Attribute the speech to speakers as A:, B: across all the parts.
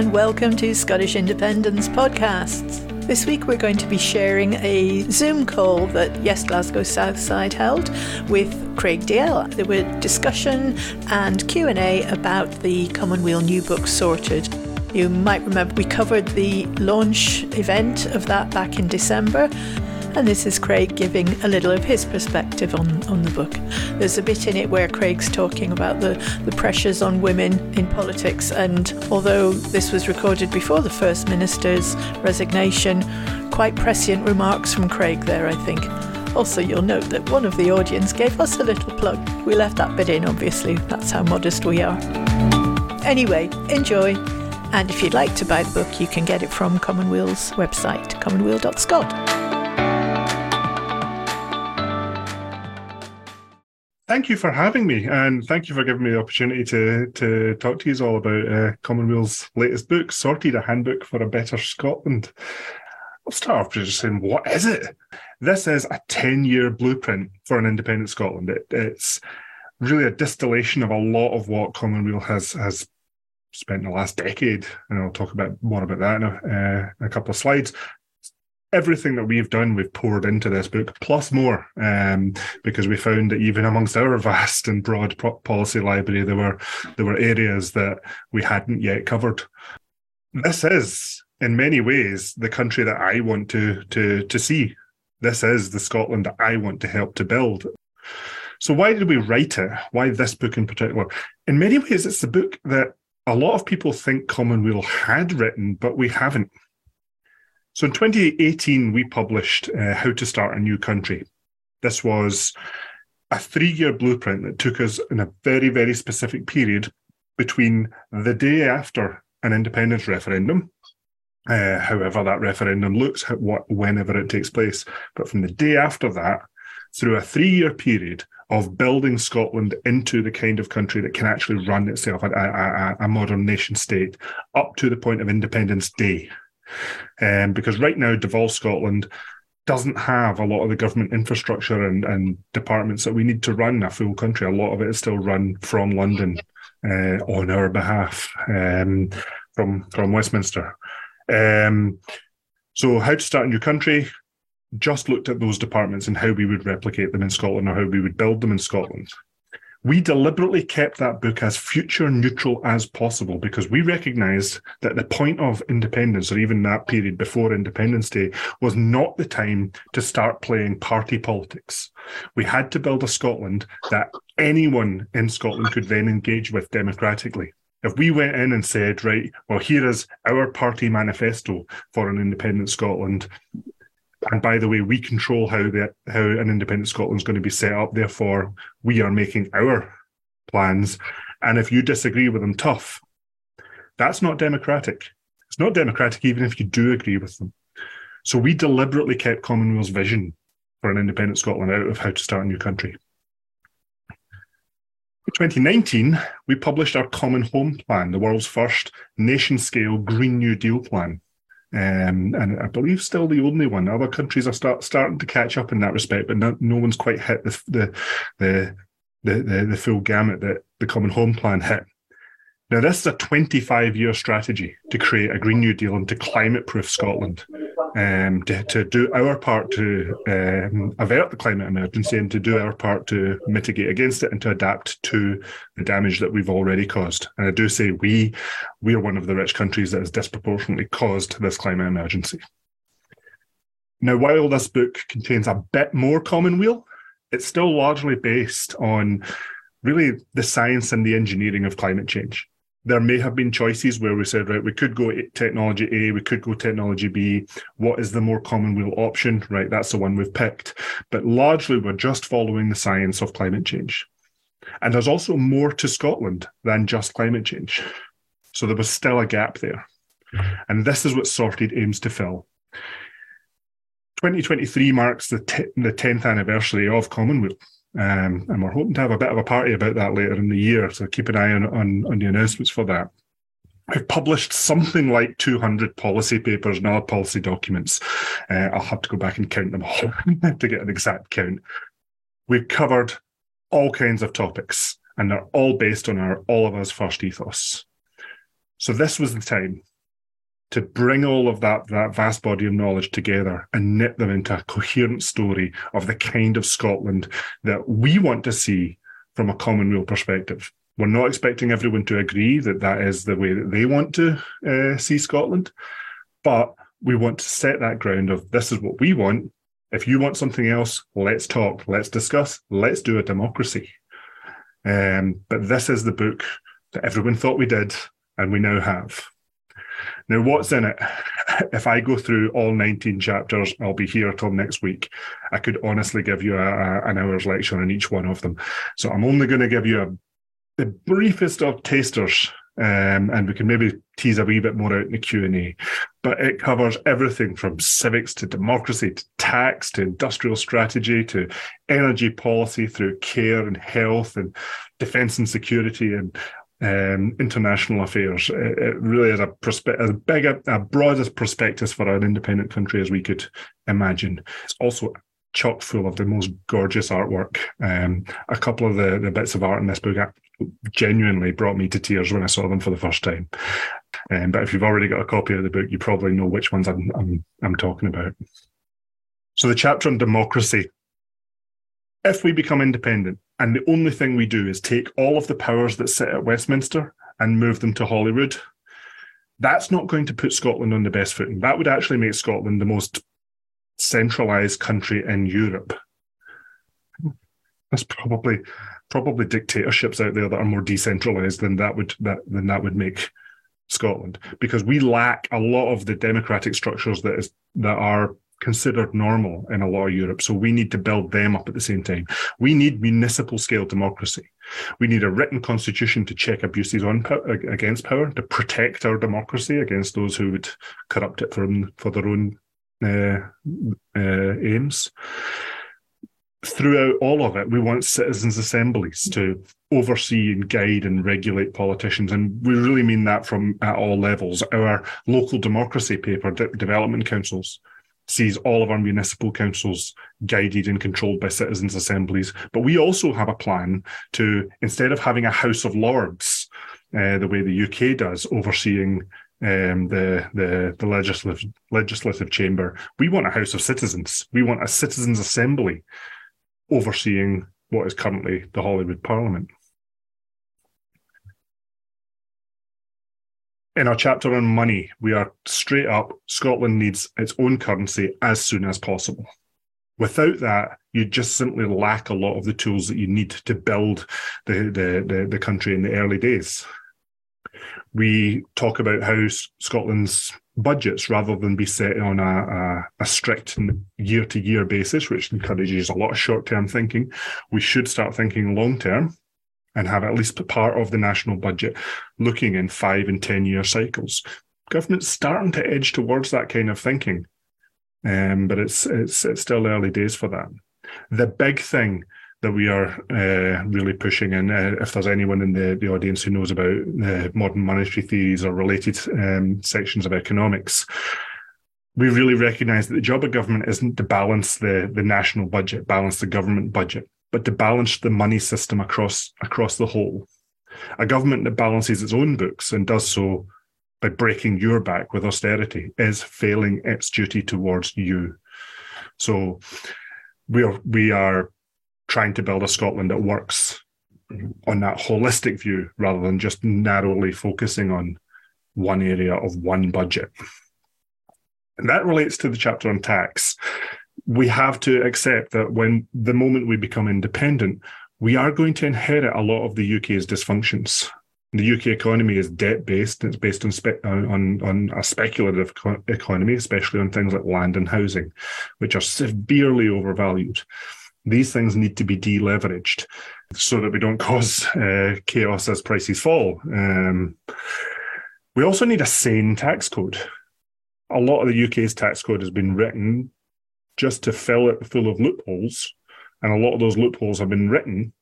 A: and welcome to Scottish Independence Podcasts. This week we're going to be sharing a Zoom call that Yes Glasgow Southside held with Craig Dalzell. There were discussion and Q&A about the Commonweal new book Sorted. You might remember we covered the launch event of that back in December and this is Craig giving a little of his perspective on, on the book. There's a bit in it where Craig's talking about the, the pressures on women in politics, and although this was recorded before the First Minister's resignation, quite prescient remarks from Craig there, I think. Also, you'll note that one of the audience gave us a little plug. We left that bit in, obviously, that's how modest we are. Anyway, enjoy. And if you'd like to buy the book, you can get it from Commonweal's website, commonweal.scot.
B: thank you for having me, and thank you for giving me the opportunity to to talk to you all about uh, Commonweal's latest book, Sorted: A Handbook for a Better Scotland. I'll start off by just saying, what is it? This is a ten-year blueprint for an independent Scotland. It, it's really a distillation of a lot of what Commonweal has has spent the last decade, and I'll talk about more about that in a, uh, in a couple of slides everything that we've done, we've poured into this book, plus more, um, because we found that even amongst our vast and broad policy library, there were there were areas that we hadn't yet covered. This is, in many ways, the country that I want to to to see. This is the Scotland that I want to help to build. So why did we write it? Why this book in particular? In many ways, it's the book that a lot of people think Commonweal had written, but we haven't. So in 2018, we published uh, How to Start a New Country. This was a three year blueprint that took us in a very, very specific period between the day after an independence referendum, uh, however that referendum looks, what, whenever it takes place, but from the day after that, through a three year period of building Scotland into the kind of country that can actually run itself, a, a, a modern nation state, up to the point of Independence Day. Um, because right now, Devolve Scotland doesn't have a lot of the government infrastructure and, and departments that we need to run a full country. A lot of it is still run from London uh, on our behalf um, from from Westminster. Um, so, how to start a new country? Just looked at those departments and how we would replicate them in Scotland or how we would build them in Scotland. We deliberately kept that book as future neutral as possible because we recognized that the point of independence, or even that period before Independence Day, was not the time to start playing party politics. We had to build a Scotland that anyone in Scotland could then engage with democratically. If we went in and said, right, well, here is our party manifesto for an independent Scotland, and by the way, we control how the how an independent Scotland is going to be set up. Therefore, we are making our plans. And if you disagree with them, tough. That's not democratic. It's not democratic even if you do agree with them. So we deliberately kept Commonweal's vision for an independent Scotland out of how to start a new country. In 2019, we published our Common Home Plan, the world's first nation scale Green New Deal plan. Um, and I believe still the only one. Other countries are start, starting to catch up in that respect, but no, no one's quite hit the the, the the the full gamut that the Common Home Plan hit. Now, this is a 25 year strategy to create a Green New Deal and to climate proof Scotland um, to, to do our part to um, avert the climate emergency and to do our part to mitigate against it and to adapt to the damage that we've already caused. And I do say we we are one of the rich countries that has disproportionately caused this climate emergency. Now, while this book contains a bit more commonweal, it's still largely based on really the science and the engineering of climate change there may have been choices where we said, right, we could go technology A, we could go technology B. What is the more commonweal option? Right, that's the one we've picked. But largely, we're just following the science of climate change. And there's also more to Scotland than just climate change. So there was still a gap there. And this is what Sorted aims to fill. 2023 marks the, t- the 10th anniversary of Commonweal. Um, and we're hoping to have a bit of a party about that later in the year. So keep an eye on, on, on the announcements for that. We've published something like 200 policy papers and other policy documents. Uh, I'll have to go back and count them all to get an exact count. We've covered all kinds of topics, and they're all based on our all of us first ethos. So this was the time to bring all of that, that vast body of knowledge together and knit them into a coherent story of the kind of Scotland that we want to see from a Commonweal perspective. We're not expecting everyone to agree that that is the way that they want to uh, see Scotland, but we want to set that ground of this is what we want. If you want something else, let's talk, let's discuss, let's do a democracy. Um, but this is the book that everyone thought we did, and we now have. Now, what's in it? If I go through all 19 chapters, I'll be here till next week. I could honestly give you a, a, an hour's lecture on each one of them. So I'm only going to give you a, the briefest of tasters um, and we can maybe tease a wee bit more out in the Q&A. But it covers everything from civics to democracy to tax to industrial strategy to energy policy through care and health and defence and security and um, international affairs. It, it, really is a, perspe- as big, a, a broadest prospectus for an independent country as we could imagine. It's also chock full of the most gorgeous artwork. Um, a couple of the, the bits of art in this book genuinely brought me to tears when I saw them for the first time. Um, but if you've already got a copy of the book, you probably know which ones I'm, I'm, I'm talking about. So the chapter on democracy. If we become independent and the only thing we do is take all of the powers that sit at Westminster and move them to Holyrood, that's not going to put Scotland on the best footing. That would actually make Scotland the most centralized country in Europe. There's probably probably dictatorships out there that are more decentralized than that would that than that would make Scotland because we lack a lot of the democratic structures that is that are considered normal in a lot of Europe. So we need to build them up at the same time. We need municipal scale democracy. We need a written constitution to check abuses on against power, to protect our democracy against those who would corrupt it for, for their own uh, uh, aims. Throughout all of it, we want citizens' assemblies to oversee and guide and regulate politicians. And we really mean that from at all levels. Our local democracy paper, de- development councils, sees all of our municipal councils guided and controlled by citizens' assemblies. But we also have a plan to, instead of having a House of Lords, uh, the way the UK does, overseeing um, the the the legislative legislative chamber. We want a House of Citizens. We want a citizens' assembly overseeing what is currently the Holyrood Parliament. In our chapter on money, we are straight up Scotland needs its own currency as soon as possible. Without that, you just simply lack a lot of the tools that you need to build the, the, the, the country in the early days we talk about how Scotland's budgets, rather than be set on a, a, a strict year to year basis, which encourages a lot of short term thinking, we should start thinking long term and have at least part of the national budget looking in five and 10 year cycles. Government's starting to edge towards that kind of thinking, um, but it's, it's, it's still early days for that. The big thing that we are uh, really pushing. And uh, if there's anyone in the, the audience who knows about uh, modern monetary theories or related um, sections of economics, we really recognise that the job of government isn't to balance the, the national budget, balance the government budget, but to balance the money system across across the whole. A government that balances its own books and does so by breaking your back with austerity is failing its duty towards you. So we are we are trying to build a Scotland that works on that holistic view rather than just narrowly focusing on one area of one budget. And that relates to the chapter on tax. We have to accept that when the moment we become independent, we are going to inherit a lot of the UK's dysfunctions. The UK economy is debt based. It's based on, spe- on, on a speculative co- economy, especially on things like land and housing, which are severely overvalued these things need to be deleveraged so that we don't cause uh, chaos as prices fall. Um, we also need a sane tax code. A lot of the UK's tax code has been written just to fill it full of loopholes, and a lot of those loopholes have been written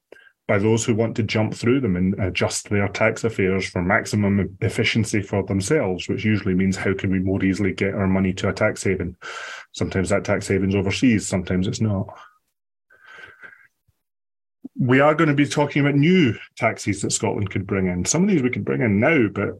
B: by those who want to jump through them and adjust their tax affairs for maximum efficiency for themselves, which usually means how can we more easily get our money to a tax haven? Sometimes that tax haven's overseas, sometimes it's not we are going to be talking about new taxes that Scotland could bring in. Some of these we could bring in now, but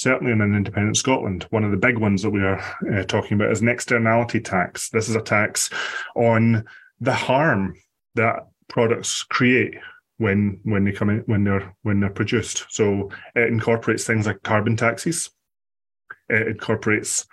B: certainly in an independent Scotland. One of the big ones that we are uh, talking about is an externality tax. This is a tax on the harm that products create when when they come in when they're when they're produced. So it incorporates things like carbon taxes. It incorporates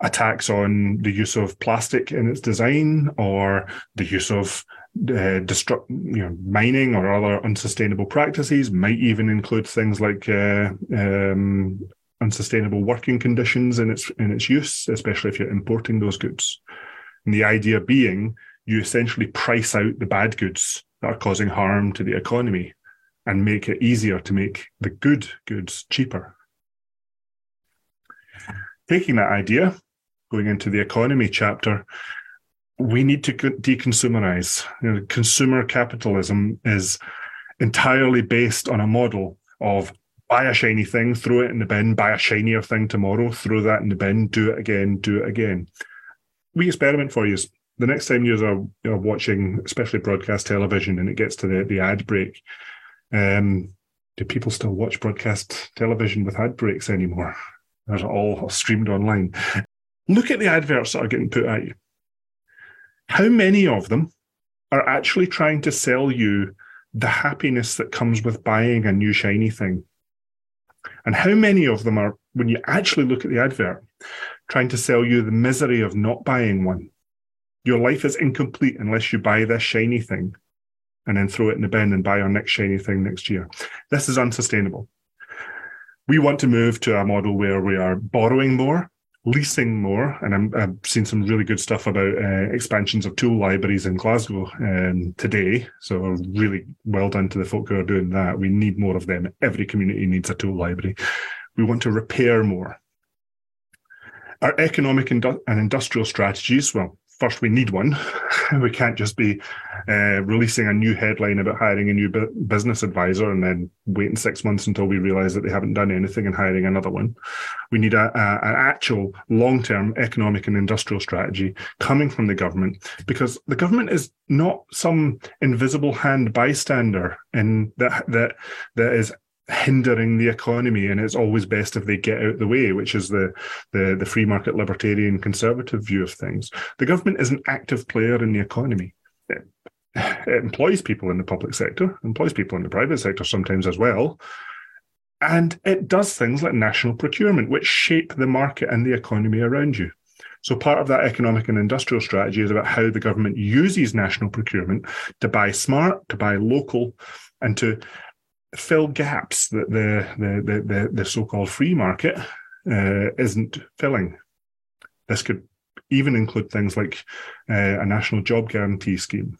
B: a tax on the use of plastic in its design or the use of uh, destruct, you know, mining or other unsustainable practices. Might even include things like uh, um, unsustainable working conditions in its in its use, especially if you're importing those goods. And the idea being, you essentially price out the bad goods that are causing harm to the economy and make it easier to make the good goods cheaper. Taking that idea, going into the economy chapter, we need to deconsumerize. You know, consumer capitalism is entirely based on a model of buy a shiny thing, throw it in the bin, buy a shinier thing tomorrow, throw that in the bin, do it again, do it again. We experiment for you the next time you're, you're watching, especially broadcast television, and it gets to the, the ad break, um, do people still watch broadcast television with ad breaks anymore? They're all streamed online. Look at the adverts that are getting put at you. How many of them are actually trying to sell you the happiness that comes with buying a new shiny thing? And how many of them are, when you actually look at the advert, trying to sell you the misery of not buying one? Your life is incomplete unless you buy this shiny thing and then throw it in the bin and buy our next shiny thing next year. This is unsustainable. We want to move to a model where we are borrowing more, leasing more, and i have seen some really good stuff about uh, expansions of tool libraries in Glasgow um, today. So really well done to the folk who are doing that. We need more of them. Every community needs a tool library. We want to repair more. Our economic and industrial strategies, well, first we need one. we can't just be uh, releasing a new headline about hiring a new bu- business advisor and then waiting six months until we realize that they haven't done anything and hiring another one. We need a, a, an actual long-term economic and industrial strategy coming from the government because the government is not some invisible hand bystander in that that that is hindering the economy and it's always best if they get out of the way which is the, the the free market libertarian conservative view of things the government is an active player in the economy it employs people in the public sector employs people in the private sector sometimes as well and it does things like national procurement which shape the market and the economy around you so part of that economic and industrial strategy is about how the government uses national procurement to buy smart, to buy local, and to fill gaps that the the the, the so-called free market uh, isn't filling. This could even include things like uh, a national job guarantee scheme.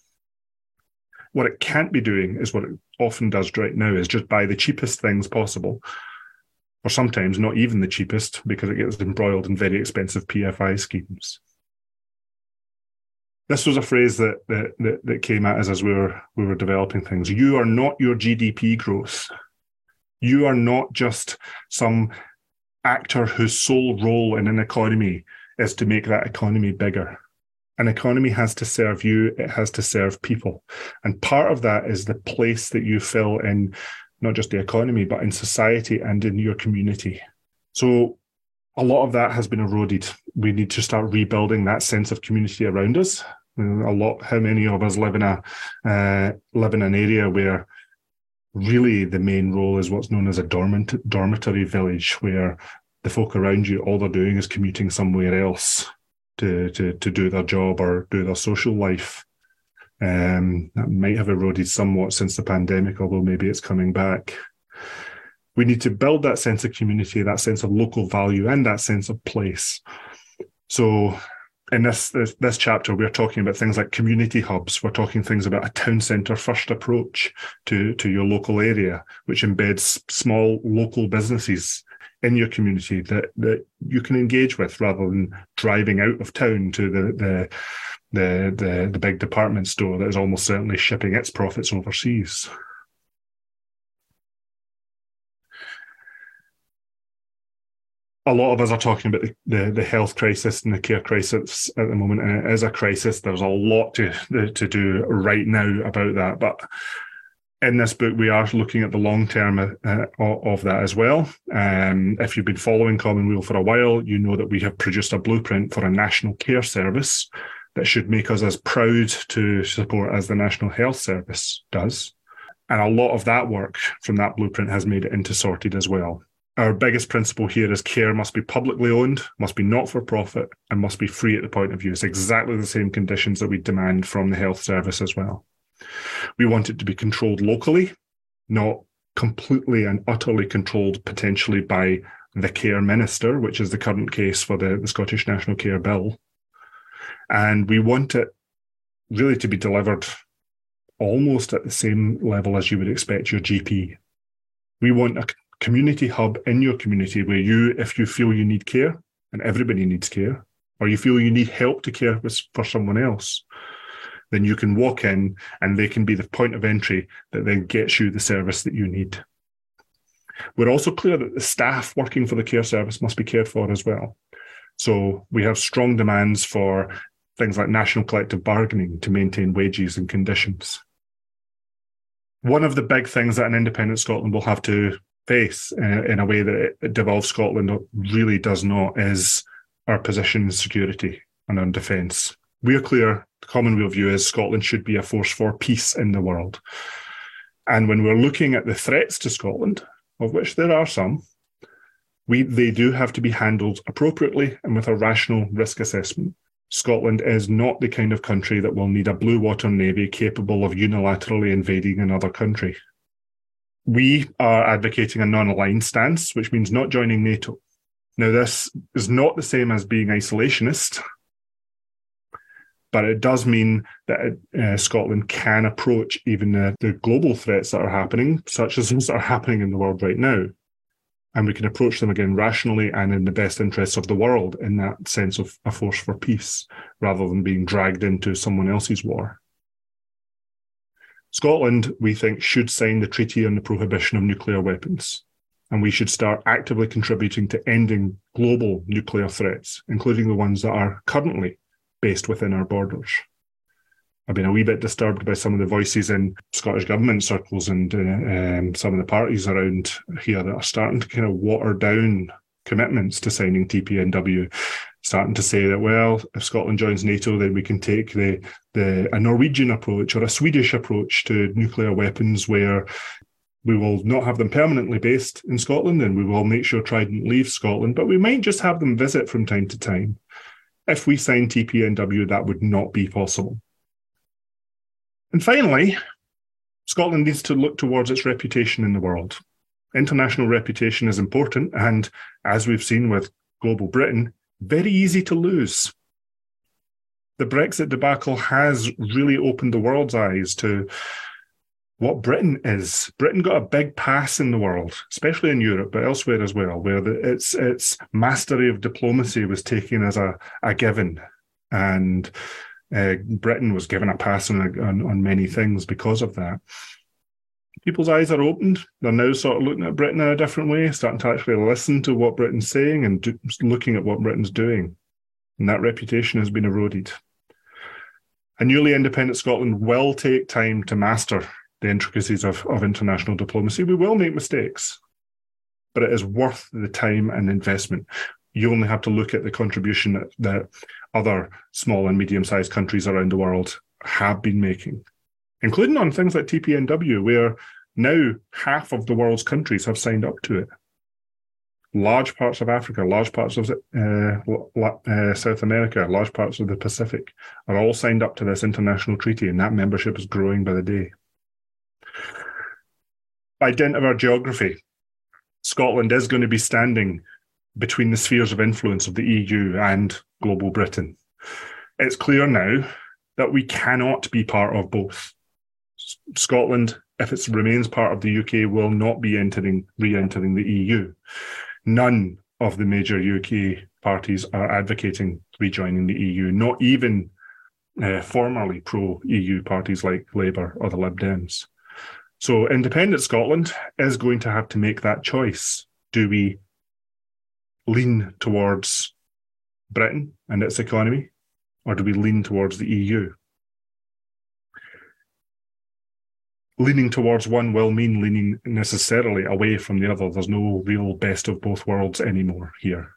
B: What it can't be doing is what it often does right now is just buy the cheapest things possible, or sometimes not even the cheapest because it gets embroiled in very expensive PFI schemes this was a phrase that, that that came at us as we were we were developing things. You are not your GDP growth. You are not just some actor whose sole role in an economy is to make that economy bigger. An economy has to serve you, it has to serve people. And part of that is the place that you fill in not just the economy, but in society and in your community. So a lot of that has been eroded. We need to start rebuilding that sense of community around us. A lot. How many of us live in a uh, live in an area where really the main role is what's known as a dormant dormitory village, where the folk around you all they're doing is commuting somewhere else to to to do their job or do their social life. Um, that might have eroded somewhat since the pandemic, although maybe it's coming back we need to build that sense of community, that sense of local value, and that sense of place. So, in this, this, this chapter, we're talking about things like community hubs. We're talking things about a town centre first approach to to your local area, which embeds small local businesses in your community that that you can engage with rather than driving out of town to the the the the, the big department store that is almost certainly shipping its profits overseas. a lot of us are talking about the, the, the, health crisis and the care crisis at the moment, and it is a crisis. There's a lot to to do right now about that, but in this book, we are looking at the long term uh, of that as well. Um, if you've been following Commonweal for a while, you know that we have produced a blueprint for a national care service that should make us as proud to support as the National Health Service does. And a lot of that work from that blueprint has made it into Sorted as well. Our biggest principle here is care must be publicly owned, must be not for profit, and must be free at the point of use. Exactly the same conditions that we demand from the health service as well. We want it to be controlled locally, not completely and utterly controlled potentially by the care minister, which is the current case for the, the Scottish National Care Bill. And we want it really to be delivered almost at the same level as you would expect your GP. We want a community hub in your community where you, if you feel you need care, and everybody needs care, or you feel you need help to care for someone else, then you can walk in and they can be the point of entry that then gets you the service that you need. We're also clear that the staff working for the care service must be cared for as well. So we have strong demands for things like national collective bargaining to maintain wages and conditions. One of the big things that an independent Scotland will have to face in, a way that it, Devolve Scotland really does not is our position in security and on defence. We're clear the Commonweal view is Scotland should be a force for peace in the world. And when we're looking at the threats to Scotland, of which there are some, we they do have to be handled appropriately and with a rational risk assessment. Scotland is not the kind of country that will need a blue water navy capable of unilaterally invading another country. We are advocating a non aligned stance, which means not joining NATO. Now, this is not the same as being isolationist but it does mean that uh, Scotland can approach even the, the global threats that are happening, such as those that are happening in the world right now. And we can approach them again rationally and in the best interests of the world in that sense of a force for peace, rather than being dragged into someone else's war. Scotland, we think, should sign the Treaty on the Prohibition of Nuclear Weapons, and we should start actively contributing to ending global nuclear threats, including the ones that are currently based within our borders. I've been a wee bit disturbed by some of the voices in Scottish government circles and uh, um, some of the parties around here that are starting to kind of water down commitments to signing TPNW, starting to say that well, if Scotland joins NATO, then we can take the the a Norwegian approach or a Swedish approach to nuclear weapons, where we will not have them permanently based in Scotland, and we will make sure Trident leaves Scotland, but we might just have them visit from time to time. If we sign TPNW, that would not be possible. And finally, Scotland needs to look towards its reputation in the world. International reputation is important, and as we've seen with global Britain, very easy to lose. The Brexit debacle has really opened the world's eyes to what Britain is. Britain got a big pass in the world, especially in Europe, but elsewhere as well, where the, its its mastery of diplomacy was taken as a, a given, and uh, Britain was given a pass on, on, on many things because of that. People's eyes are opened. They're now sort of looking at Britain in a different way, starting to actually listen to what Britain's saying and do, looking at what Britain's doing. And that reputation has been eroded. A newly independent Scotland will take time to master the intricacies of, of international diplomacy. We will make mistakes, but it is worth the time and investment. You only have to look at the contribution that, that other small and medium sized countries around the world have been making, including on things like TPNW, where now half of the world's countries have signed up to it. Large parts of Africa, large parts of uh, uh, South America, large parts of the Pacific are all signed up to this international treaty, and that membership is growing by the day by dint of our geography, Scotland is going to be standing between the spheres of influence of the EU and global Britain. It's clear now that we cannot be part of both. Scotland, if it remains part of the UK, will not be entering re-entering the EU. None of the major UK parties are advocating rejoining the EU, not even uh, formerly pro-EU parties like Labour or the Lib Dems. So independent Scotland is going to have to make that choice. Do we lean towards Britain and its economy, or do we lean towards the EU? leaning towards one will mean leaning necessarily away from the other. There's no real best of both worlds anymore here.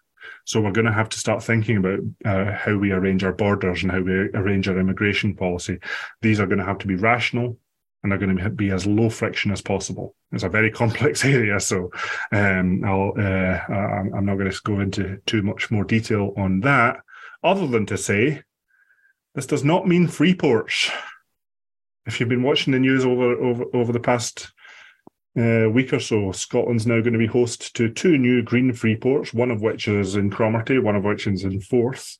B: So we're going to have to start thinking about uh, how we arrange our borders and how we arrange our immigration policy. These are going to have to be rational and are going to be as low friction as possible. It's a very complex area, so um, I'll, uh, I'm not going to go into too much more detail on that, other than to say this does not mean free ports. If you've been watching the news over over, over the past uh, week or so, Scotland's now going to be host to two new green free ports, one of which is in Cromarty, one of which is in Forth.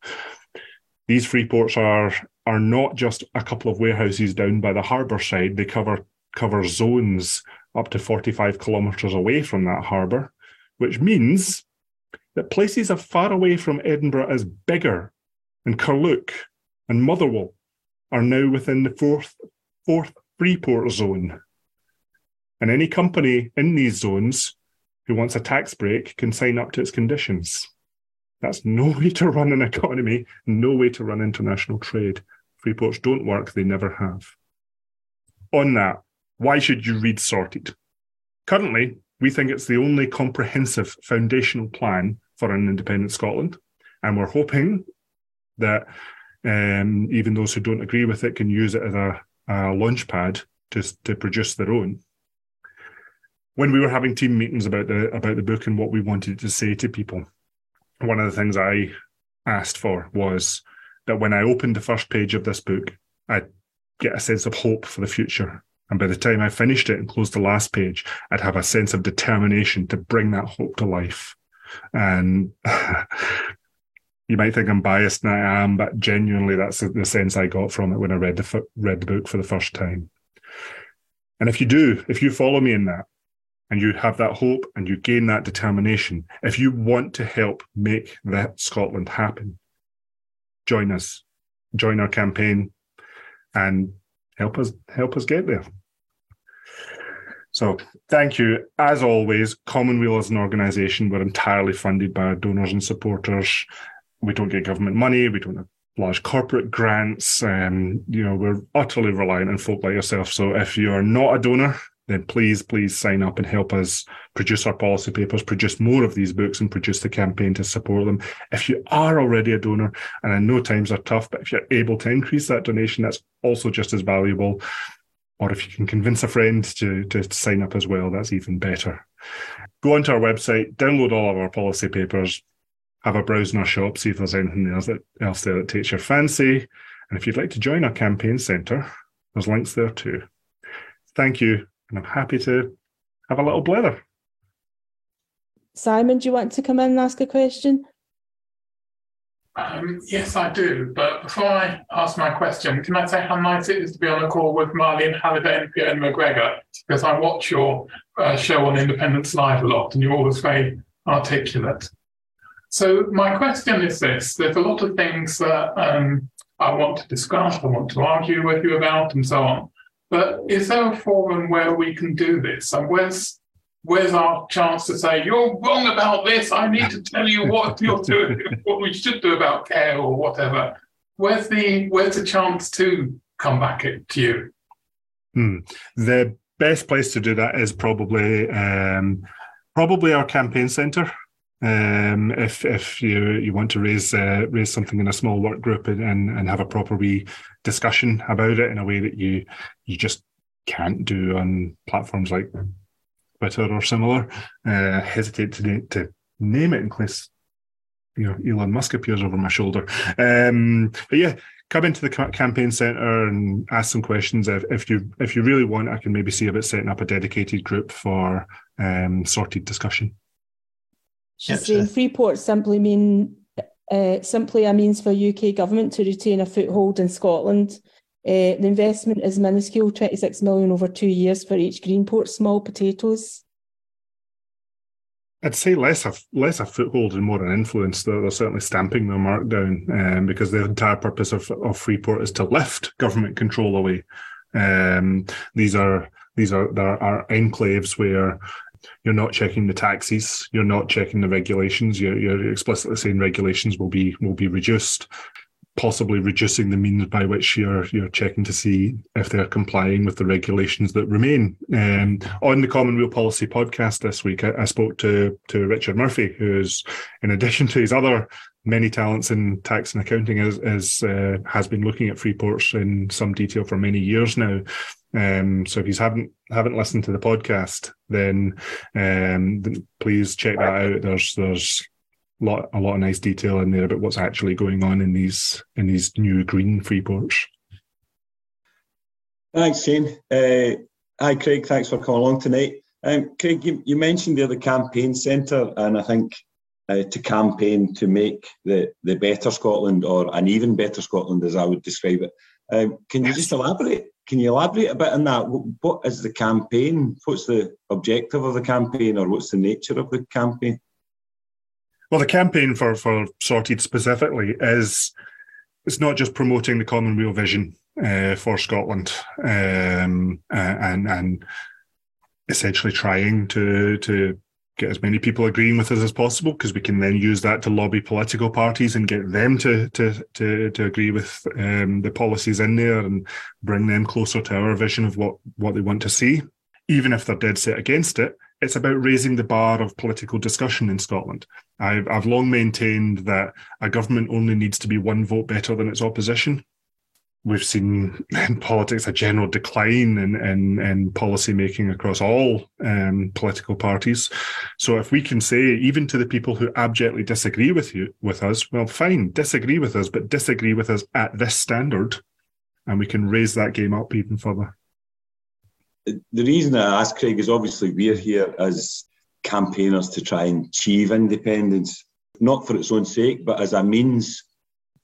B: These free ports are are not just a couple of warehouses down by the harbour side. They cover cover zones up to 45 kilometres away from that harbour, which means that places as far away from Edinburgh as Biggar and Carluke and Motherwell are now within the Forth Forth Freeport zone. And any company in these zones who wants a tax break can sign up to its conditions. That's no way to run an economy, no way to run international trade. Freeports don't work, they never have. On that, why should you read Sorted? Currently, we think it's the only comprehensive foundational plan for an independent Scotland, and we're hoping that um, even those who don't agree with it can use it as a, a launch pad to, to produce their own. When we were having team meetings about the about the book and what we wanted to say to people, one of the things I asked for was that when I opened the first page of this book, I'd get a sense of hope for the future. And by the time I finished it and closed the last page, I'd have a sense of determination to bring that hope to life. And you might think I'm biased, and I am, but genuinely, that's the sense I got from it when I read the read the book for the first time. And if you do, if you follow me in that, and you have that hope and you gain that determination, if you want to help make that Scotland happen, join us, join our campaign, and help us help us get there. So thank you. As always, Commonweal as an organisation, we're entirely funded by our donors and supporters we don't get government money, we don't have large corporate grants. Um, you know, we're utterly reliant on folk like yourself. So if you are not a donor, then please, please sign up and help us produce our policy papers, produce more of these books, and produce the campaign to support them. If you are already a donor, and I know times are tough, but if you're able to increase that donation, that's also just as valuable. Or if you can convince a friend to, to sign up as well, that's even better. Go onto our website, download all of our policy papers, have a browse in our shop, see if there's anything else, that, else there that takes your fancy. And if you'd like to join our campaign centre, there's links there too. Thank you, and I'm happy to have a little blather.
C: Simon, do you want to come in and ask a question?
D: Um, yes, I do. But before I ask my question, can I say how nice it is to be on a call with Marlene Halliday and Fiona McGregor? Because I watch your uh, show on Independence Live a lot, and you're always very articulate. So my question is this: There's a lot of things that um, I want to discuss, I want to argue with you about, and so on. But is there a forum where we can do this? And where's where's our chance to say you're wrong about this? I need to tell you what you're doing, what we should do about care or whatever. Where's the where's the chance to come back to you?
B: Hmm. The best place to do that is probably um, probably our campaign centre. Um, if if you you want to raise uh, raise something in a small work group and, and, and have a proper wee discussion about it in a way that you you just can't do on platforms like Twitter or similar, uh, hesitate to to name it in case you know Elon Musk appears over my shoulder. Um, but yeah, come into the campaign center and ask some questions. If, if you if you really want, I can maybe see about setting up a dedicated group for um, sorted discussion.
C: She's saying Freeport simply mean uh, simply a means for UK government to retain a foothold in Scotland. Uh, the investment is minuscule, 26 million over two years for each Greenport small potatoes.
B: I'd say less a less a foothold and more an influence. They're, certainly stamping their mark down um, because the entire purpose of, of Freeport is to lift government control away. Um, these are these are there are enclaves where you're not checking the taxes, you're not checking the regulations. You're, you're explicitly saying regulations will be will be reduced. possibly reducing the means by which you're you're checking to see if they're complying with the regulations that remain. Um, on the Commonweal Policy podcast this week, I, I, spoke to to Richard Murphy, who's in addition to his other many talents in tax and accounting, is, is uh, has been looking at free ports in some detail for many years now. Um, so if you haven't haven't listened to the podcast, then um, please check that out. There's there's lot a lot of nice detail in there about what's actually going on in these in these new green free ports.
E: Thanks, Shane. Uh, hi, Craig. Thanks for coming along tonight. Um, Craig, you, you, mentioned the other campaign centre, and I think uh, to campaign to make the, the better Scotland or an even better Scotland, as I would describe it. Um, can you just elaborate? Can you elaborate a bit on that? What is the campaign? What's the objective of the campaign, or what's the nature of the campaign?
B: Well, the campaign for for Sorted specifically is it's not just promoting the Common Commonweal vision uh, for Scotland um, and and essentially trying to to get as many people agreeing with us as possible because we can then use that to lobby political parties and get them to to to, to agree with um, the policies in there and bring them closer to our vision of what what they want to see even if they're dead set against it it's about raising the bar of political discussion in Scotland. I've, I've long maintained that a government only needs to be one vote better than its opposition. We've seen in politics a general decline in, in, in policy making across all um, political parties. So if we can say, even to the people who abjectly disagree with you with us, well, fine, disagree with us, but disagree with us at this standard, and we can raise that game up even further
E: the reason I ask Craig is obviously we're here as campaigners to try and achieve independence, not for its own sake, but as a means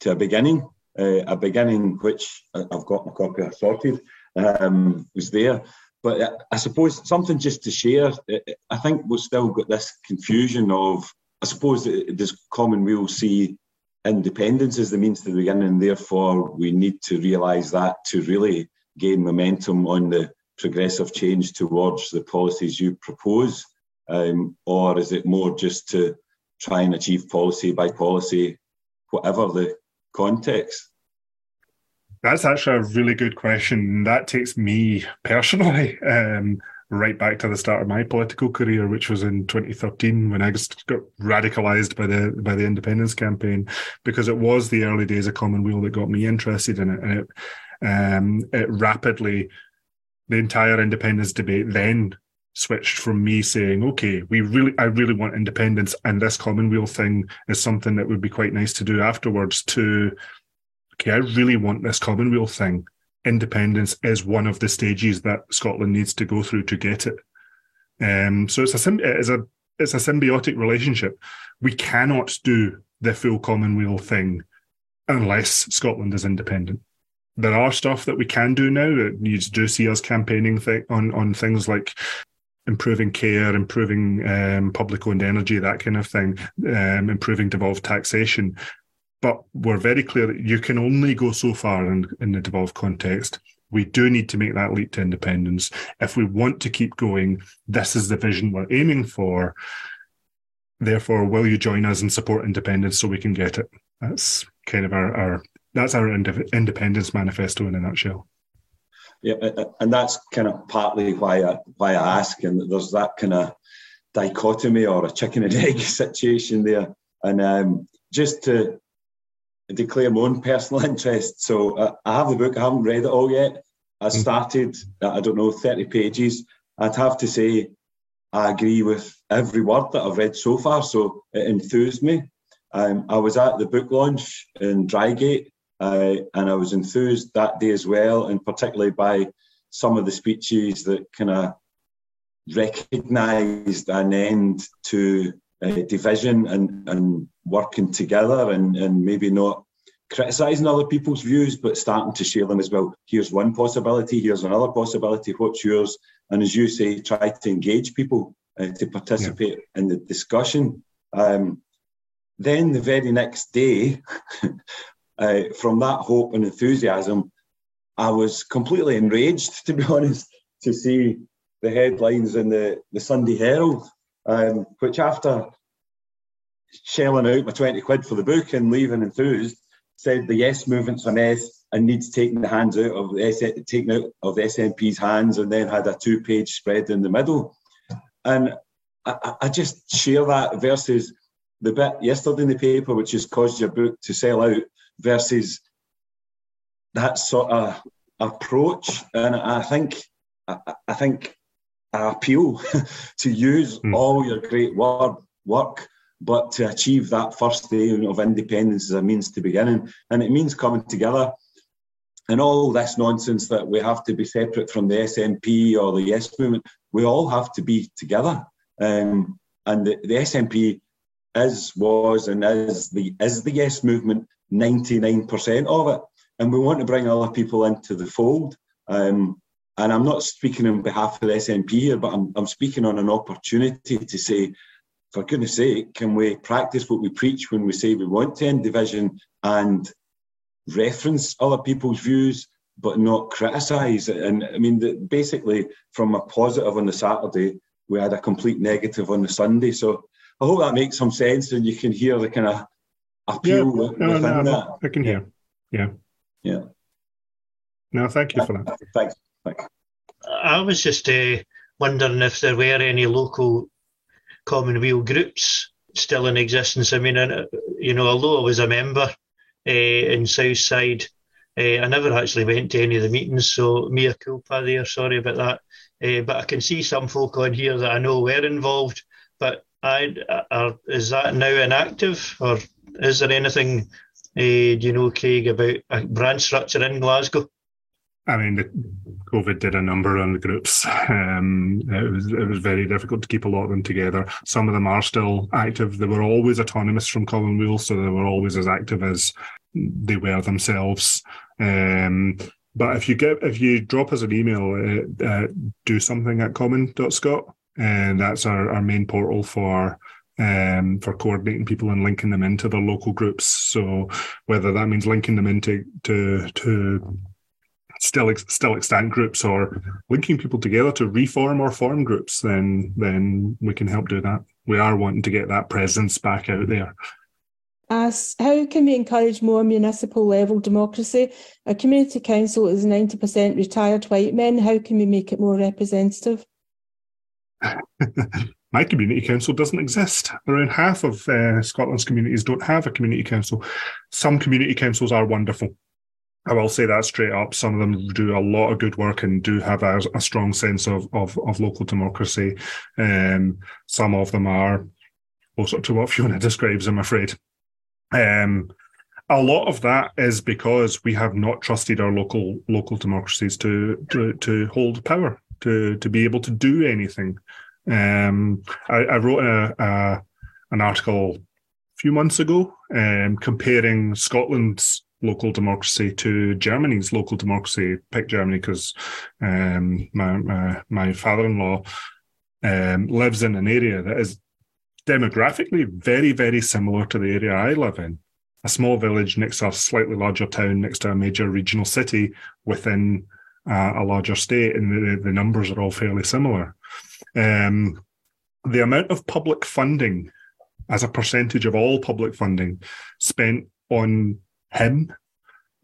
E: to a beginning, uh, a beginning which I've got my copy of sorted um, was there. But I suppose something just to share. I think we've still got this confusion of. I suppose does Commonweal see independence as the means to the beginning, and therefore we need to realise that to really gain momentum on the progressive change towards the policies you propose? Um, or is it more just to try and achieve policy by policy, whatever the context?
B: That's actually a really good question. That takes me personally um, right back to the start of my political career, which was in 2013 when I got radicalised by the by the independence campaign, because it was the early days of Commonweal that got me interested in it, and it um, it rapidly the entire independence debate then switched from me saying, okay, we really, I really want independence, and this Commonweal thing is something that would be quite nice to do afterwards. To, okay, I really want this Commonweal thing. Independence is one of the stages that Scotland needs to go through to get it. Um, so it's a it's a it's a symbiotic relationship. We cannot do the full Commonweal thing unless Scotland is independent there are stuff that we can do now. You do see us campaigning th- on on things like improving care, improving um, public owned energy, that kind of thing, um, improving devolved taxation. But we're very clear that you can only go so far in, in the devolved context. We do need to make that leap to independence. If we want to keep going, this is the vision we're aiming for. Therefore, will you join us and support independence so we can get it? That's kind of our, our that's our independence manifesto in a nutshell.
E: Yeah, and that's kind of partly why I why I ask, and there's that kind of dichotomy or a chicken and egg situation there. And um, just to declare my own personal interest, so uh, I have the book. I haven't read it all yet. I mm. started, I don't know, thirty pages. I'd have to say, I agree with every word that I've read so far. So it enthused me. Um, I was at the book launch in Drygate uh, and I was enthused that day as well, and particularly by some of the speeches that kind of recognised an end to uh, division and, and working together and, and maybe not criticising other people's views, but starting to share them as well. Here's one possibility, here's another possibility, what's yours? And as you say, try to engage people uh, to participate yeah. in the discussion. Um, then the very next day, uh, from that hope and enthusiasm, I was completely enraged, to be honest, to see the headlines in the, the Sunday Herald, um, which after shelling out my 20 quid for the book and leaving enthused, said the yes movement's a mess and needs taking the hands out of the taking out of the SNP's hands, and then had a two-page spread in the middle. And I, I just share that versus the bit yesterday in the paper, which has caused your book to sell out, versus that sort of approach. And I think, I, I think, I appeal to use mm. all your great word, work, but to achieve that first day of independence as a means to beginning, and it means coming together. And all this nonsense that we have to be separate from the SNP or the Yes movement, we all have to be together. Um, and the, the SNP is, was, and is the is the Yes movement. Ninety nine percent of it, and we want to bring other people into the fold. Um, and I'm not speaking on behalf of the SNP here, but I'm, I'm speaking on an opportunity to say, for goodness sake, can we practice what we preach when we say we want to end division and reference other people's views, but not criticise? And I mean, the, basically, from a positive on the Saturday, we had a complete negative on the Sunday. So I hope that makes some sense and you can hear the kind of appeal yeah,
B: no, no, that. I can hear. Yeah.
E: Yeah.
B: No, thank you for that.
E: Thanks. Thanks.
F: I was just uh, wondering if there were any local Commonweal groups still in existence. I mean, you know, although I was a member uh, in Southside, uh, I never actually went to any of the meetings, so mea culpa there, sorry about that. Uh, but I can see some folk on here that I know were involved. But I, are, is that now inactive, or is there anything, uh, do you know, Craig, about a branch structure in Glasgow?
B: I mean, the COVID did a number on the groups. Um, it was it was very difficult to keep a lot of them together. Some of them are still active. They were always autonomous from Commonweal, so they were always as active as they were themselves. Um, but if you get if you drop us an email, uh, uh, do something at common.scot, and that's our, our main portal for um, for coordinating people and linking them into their local groups. So whether that means linking them into to to still still extant groups or linking people together to reform or form groups, then then we can help do that. We are wanting to get that presence back out there
C: asks how can we encourage more municipal level democracy? A community council is 90% retired white men. How can we make it more representative?
B: My community council doesn't exist. Around half of uh, Scotland's communities don't have a community council. Some community councils are wonderful. I will say that straight up. Some of them do a lot of good work and do have a, a strong sense of, of, of local democracy. Um, some of them are also to what Fiona describes, I'm afraid. Um, a lot of that is because we have not trusted our local local democracies to to, to hold power, to to be able to do anything. Um, I, I, wrote a, a, an article a few months ago um, comparing Scotland's local democracy to Germany's local democracy. Pick Germany because um, my, my, my father-in-law um, lives in an area that is demographically very, very similar to the area I live in. A small village next to a slightly larger town, next to a major regional city within uh, a larger state, and the, the, numbers are all fairly similar. Um, the amount of public funding as a percentage of all public funding spent on him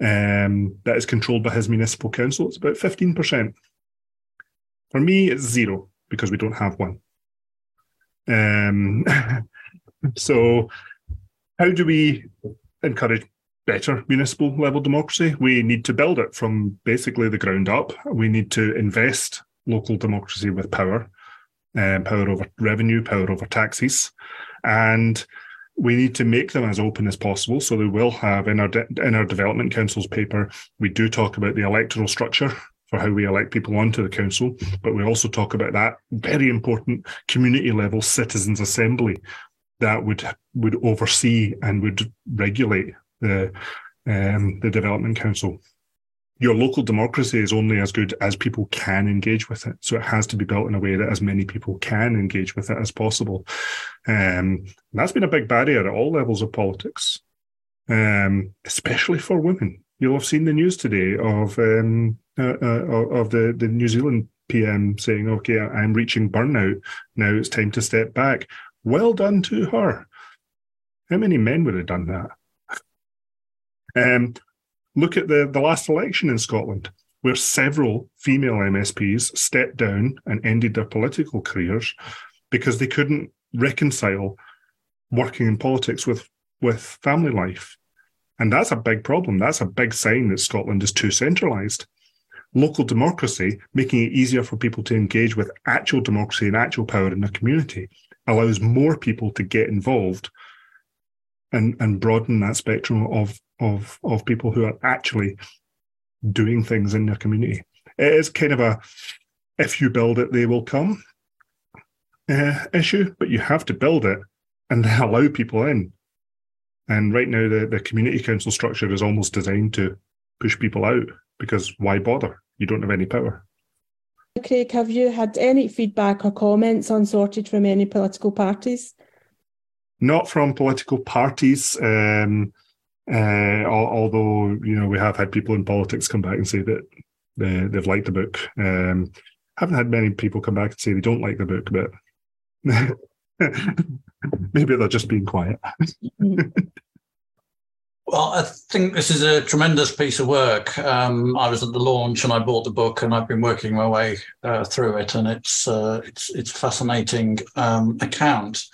B: um, that is controlled by his municipal council, it's about 15%. For me, it's zero because we don't have one. Um, so, how do we encourage better municipal level democracy? We need to build it from basically the ground up. We need to invest local democracy with power, um, power over revenue, power over taxes, and we need to make them as open as possible. So they will have in our de- in our development council's paper, we do talk about the electoral structure for how we elect people onto the council, but we also talk about that very important community level citizens assembly that would would oversee and would regulate the um, the development council. Your local democracy is only as good as people can engage with it, so it has to be built in a way that as many people can engage with it as possible. Um, that's been a big barrier at all levels of politics, um, especially for women. You'll have seen the news today of um, uh, uh, of the, the New Zealand PM saying, okay, I'm reaching burnout. Now it's time to step back. Well done to her. How many men would have done that? Um, look at the, the last election in Scotland, where several female MSPs stepped down and ended their political careers because they couldn't reconcile working in politics with, with family life. And that's a big problem. That's a big sign that Scotland is too centralised. Local democracy, making it easier for people to engage with actual democracy and actual power in the community, allows more people to get involved and, and broaden that spectrum of, of, of people who are actually doing things in their community. It is kind of a if you build it, they will come uh, issue, but you have to build it and allow people in. And right now, the, the community council structure is almost designed to push people out because why bother? You don't have any power.
C: Craig, have you had any feedback or comments on sorted from any political parties?
B: Not from political parties. Um, uh, although you know we have had people in politics come back and say that they, they've liked the book. Um, haven't had many people come back and say they don't like the book, but maybe they're just being quiet.
G: Well, I think this is a tremendous piece of work. Um, I was at the launch and I bought the book, and I've been working my way uh, through it, and it's uh, it's it's a fascinating um, account.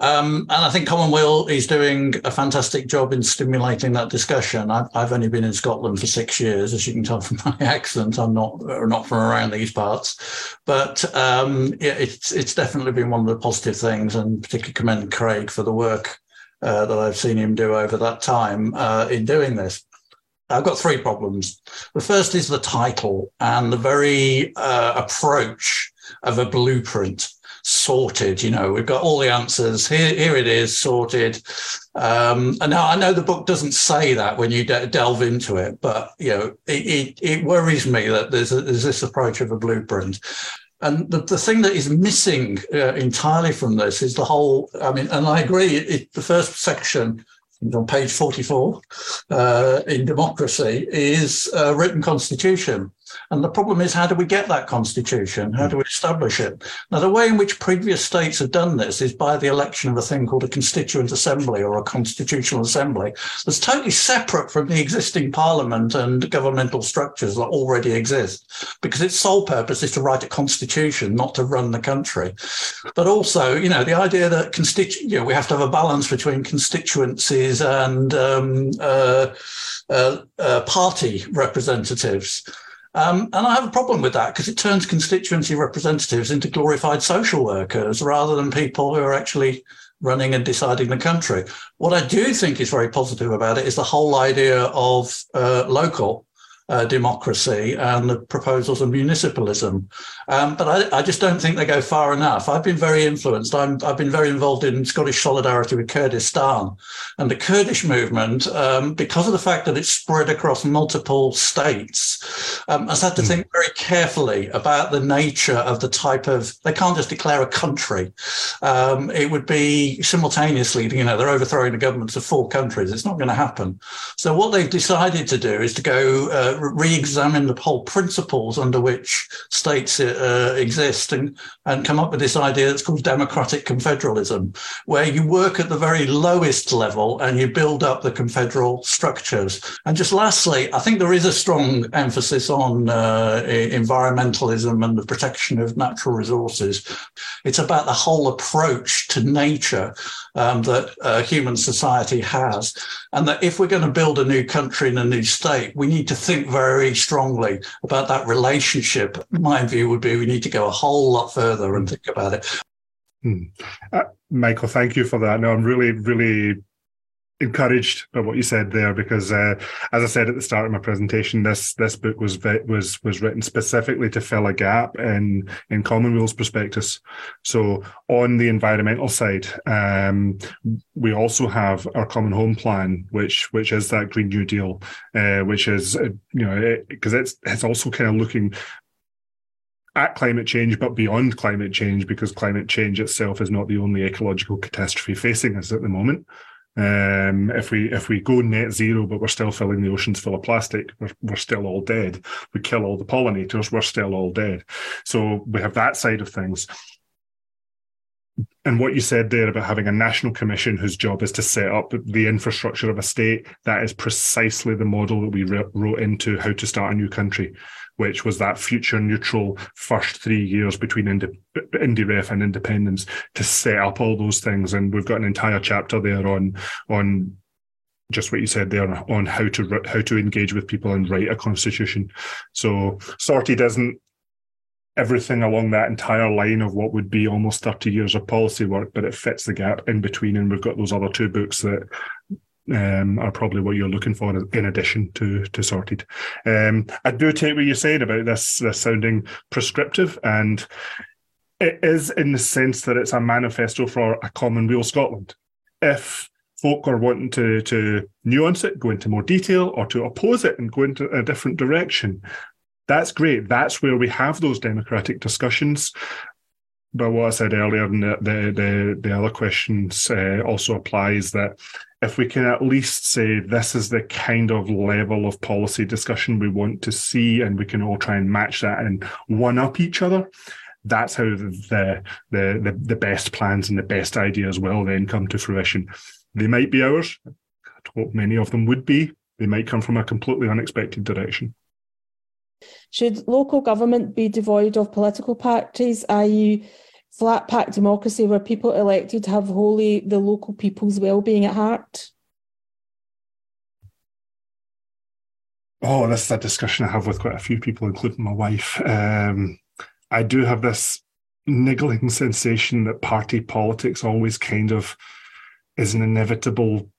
G: Um, and I think Commonweal is doing a fantastic job in stimulating that discussion. I've, I've, only been in Scotland for six years, as you can tell from my accent. I'm not not from around these parts, but um, yeah, it's it's definitely been one of the positive things, and particularly commend Craig for the work uh, that I've seen him do over that time uh, in doing this. I've got three problems. The first is the title and the very uh, approach of a blueprint sorted. You know, we've got all the answers here. Here it is, sorted. Um, and now I know the book doesn't say that when you de- delve into it, but you know, it, it, it worries me that there's, a, there's this approach of a blueprint. And the, the thing that is missing uh, entirely from this is the whole. I mean, and I agree. It, the first section on page 44 uh, in democracy is a written constitution. And the problem is, how do we get that constitution? How do we establish it? Now, the way in which previous states have done this is by the election of a thing called a constituent assembly or a constitutional assembly that's totally separate from the existing parliament and governmental structures that already exist, because its sole purpose is to write a constitution, not to run the country. But also, you know, the idea that constitu- you know, we have to have a balance between constituencies and um, uh, uh, uh, party representatives. Um, and I have a problem with that because it turns constituency representatives into glorified social workers rather than people who are actually running and deciding the country. What I do think is very positive about it is the whole idea of uh, local uh, democracy and the proposals of municipalism. Um, but I, I, just don't think they go far enough. I've been very influenced. i have been very involved in Scottish solidarity with Kurdistan. And the Kurdish movement, um, because of the fact that it's spread across multiple states, um, has had to mm. think very carefully about the nature of the type of, they can't just declare a country. Um, it would be simultaneously, you know, they're overthrowing the governments of four countries. It's not going to happen. So what they've decided to do is to go uh, re-examine the whole principles under which states uh, exist and, and come up with this idea that's called democratic confederalism, where you work at the very lowest level and you build up the confederal structures. And just lastly, I think there is a strong emphasis on uh, environmentalism and the protection of natural resources. It's about the whole approach to nature um, that uh, human society has. And that if we're going to build a new country and a new state, we need to think very strongly about that relationship. My view would be we need to go a whole lot further and think about it.
B: Hmm. Uh, Michael, thank you for that. No, I'm really, really encouraged by what you said there because, uh, as I said at the start of my presentation, this this book was was was written specifically to fill a gap in in Commonweal's prospectus. So on the environmental side, um, we also have our Common Home Plan, which which is that Green New Deal, uh, which is uh, you know because it, it's it's also kind of looking at climate change, but beyond climate change, because climate change itself is not the only ecological catastrophe facing us at the moment. Um, if we if we go net zero, but we're still filling the oceans full of plastic, we're, we're still all dead. We kill all the pollinators, we're still all dead. So we have that side of things. and what you said there about having a national commission whose job is to set up the infrastructure of a state, that is precisely the model that we wrote into how to start a new country, which was that future neutral first three years between INDYREF and independence to set up all those things. And we've got an entire chapter there on on just what you said there on how to how to engage with people and write a constitution. So sorted isn't everything along that entire line of what would be almost 30 years of policy work, but it fits the gap in between. And we've got those other two books that um, are probably what you're looking for in addition to to sorted. Um, I do take what you're saying about this, this sounding prescriptive, and it is in the sense that it's a manifesto for a Commonweal Scotland. If folk are wanting to to nuance it, go into more detail, or to oppose it and go into a different direction, that's great. That's where we have those democratic discussions. But what I said earlier, and the the the, the other questions uh, also applies that if we can at least say this is the kind of level of policy discussion we want to see, and we can all try and match that and one up each other, that's how the, the the the best plans and the best ideas will then come to fruition. They might be ours. I hope many of them would be. They might come from a completely unexpected direction.
C: Should local government be devoid of political parties, i.e., flat pack democracy where people elected have wholly the local people's well-being at heart?
B: Oh, this is a discussion I have with quite a few people, including my wife. Um, I do have this niggling sensation that party politics always kind of is an inevitable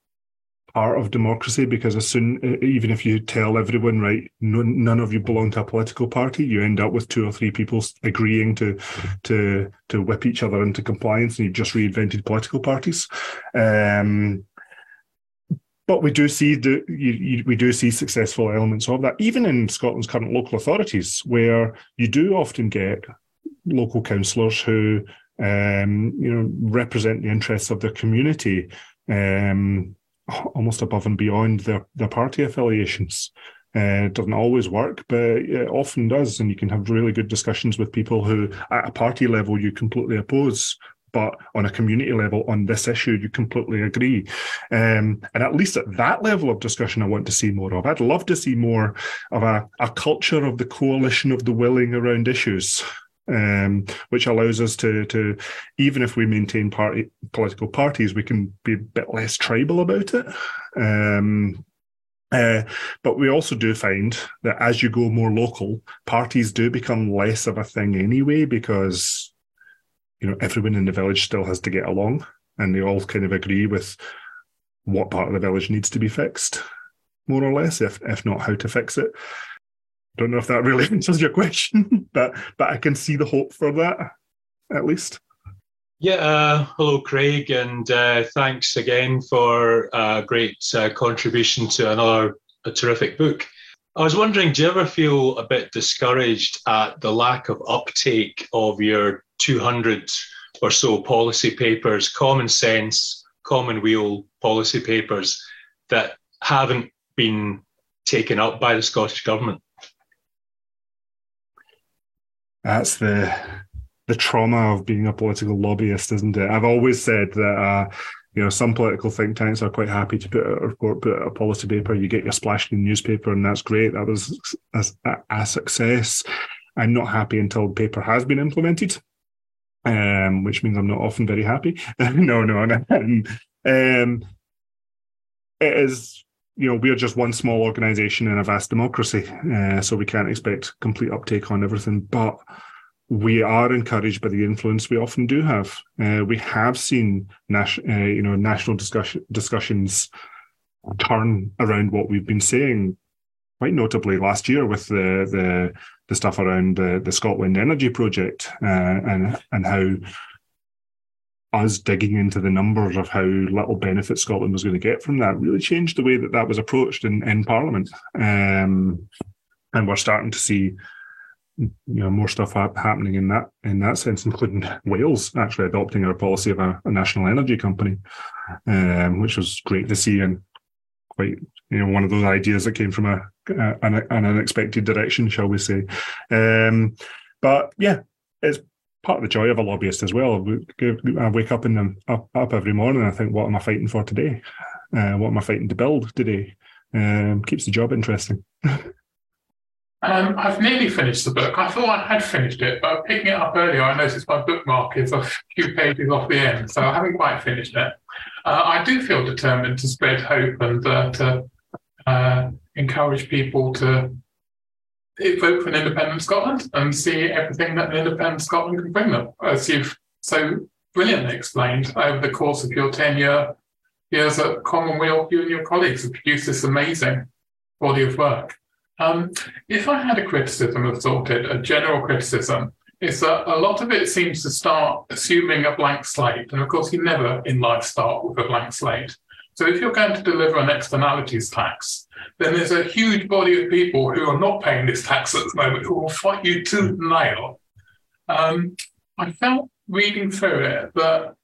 B: part of democracy because as soon even if you tell everyone right none of you belong to a political party you end up with two or three people agreeing to to to whip each other into compliance and you've just reinvented political parties. Um, but we do see the you, you, we do see successful elements of that even in Scotland's current local authorities where you do often get local councillors who um, you know represent the interests of their community. Um, almost above and beyond their, their party affiliations. Uh, it doesn't always work, but it often does. And you can have really good discussions with people who, at a party level, you completely oppose, but on a community level, on this issue, you completely agree. Um, and at least at that level of discussion, I want to see more of. I'd love to see more of a, a culture of the coalition of the willing around issues um, which allows us to to even if we maintain party political parties, we can be a bit less tribal about it. Um, uh, but we also do find that as you go more local, parties do become less of a thing anyway because you know everyone in the village still has to get along, and they all kind of agree with what part of the village needs to be fixed, more or less, if if not how to fix it don't know if that really answers your question, but but I can see the hope for that at least.
H: Yeah, uh, hello, Craig, and uh, thanks again for a great uh, contribution to another a terrific book. I was wondering, do you ever feel a bit discouraged at the lack of uptake of your 200 or so policy papers, common sense, common commonweal policy papers that haven't been taken up by the Scottish Government?
B: That's the the trauma of being a political lobbyist, isn't it? I've always said that uh, you know some political think tanks are quite happy to put a report, put a policy paper. You get your splash in the newspaper, and that's great. That was a, a success. I'm not happy until the paper has been implemented, um, which means I'm not often very happy. no, no. Um, it is you know, we're just one small organization in a vast democracy, uh, so we can't expect complete uptake on everything. But we are encouraged by the influence we often do have. Uh, we have seen, nas- uh, you know, national discussion- discussions turn around what we've been saying. Quite notably, last year with the the, the stuff around the, the Scotland Energy Project uh, and and how us digging into the numbers of how little benefit Scotland was going to get from that really changed the way that that was approached in, in Parliament. Um, and we're starting to see you know more stuff happening in that in that sense, including Wales actually adopting our policy of a, a national energy company, um, which was great to see and quite you know one of those ideas that came from a, a an, an, unexpected direction, shall we say? Um, but yeah, it's part of the joy of a lobbyist as well. I wake up in them up, up every morning and I think, what am I fighting for today? Uh, what am I fighting to build today? Um, keeps the job interesting.
D: Um, I've nearly finished the book. I thought I had finished it, but picking it up earlier, I noticed my bookmark is a few pages off the end, so I haven't quite finished it. Uh, I do feel determined to spread hope and uh, to uh, encourage people to vote for an independent Scotland and see everything that an independent Scotland can bring them, as you've so brilliantly explained over the course of your tenure years at Commonweal. You and your colleagues have produced this amazing body of work. Um, if I had a criticism of Sorted, a general criticism, is that a lot of it seems to start assuming a blank slate. And of course, you never in life start with a blank slate. So if you're going to deliver an externalities tax, then there's a huge body of people who are not paying this tax at the moment who will fight you tooth and nail. Um, I felt reading through it that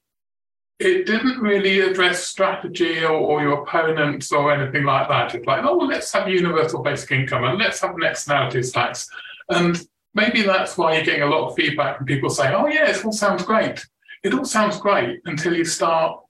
D: it didn't really address strategy or, or, your opponents or anything like that. It's like, oh, let's have universal basic income and let's have an externalities tax. And maybe that's why you're getting a lot of feedback from people saying, oh, yeah, it all sounds great. It all sounds great until you start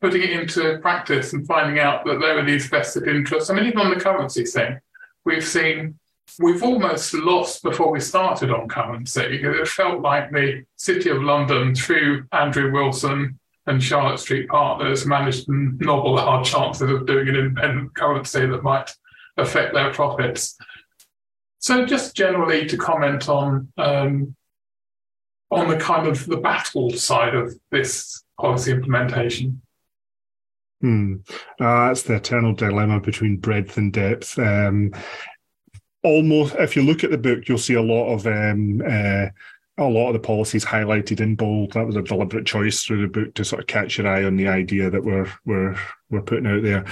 D: putting it into practice and finding out that there are these vested interests. I mean, even on the currency thing, we've seen we've almost lost before we started on currency. Because it felt like the City of London, through Andrew Wilson, and Charlotte Street Partners managed to nobble our chances of doing an independent currency that might affect their profits. So, just generally to comment on um, on the kind of the battle side of this policy implementation.
B: Hmm. Uh, that's the eternal dilemma between breadth and depth. Um, almost, if you look at the book, you'll see a lot of um, uh, a lot of the policies highlighted in bold. That was a deliberate choice through the book to sort of catch your eye on the idea that we're we're we're putting out there.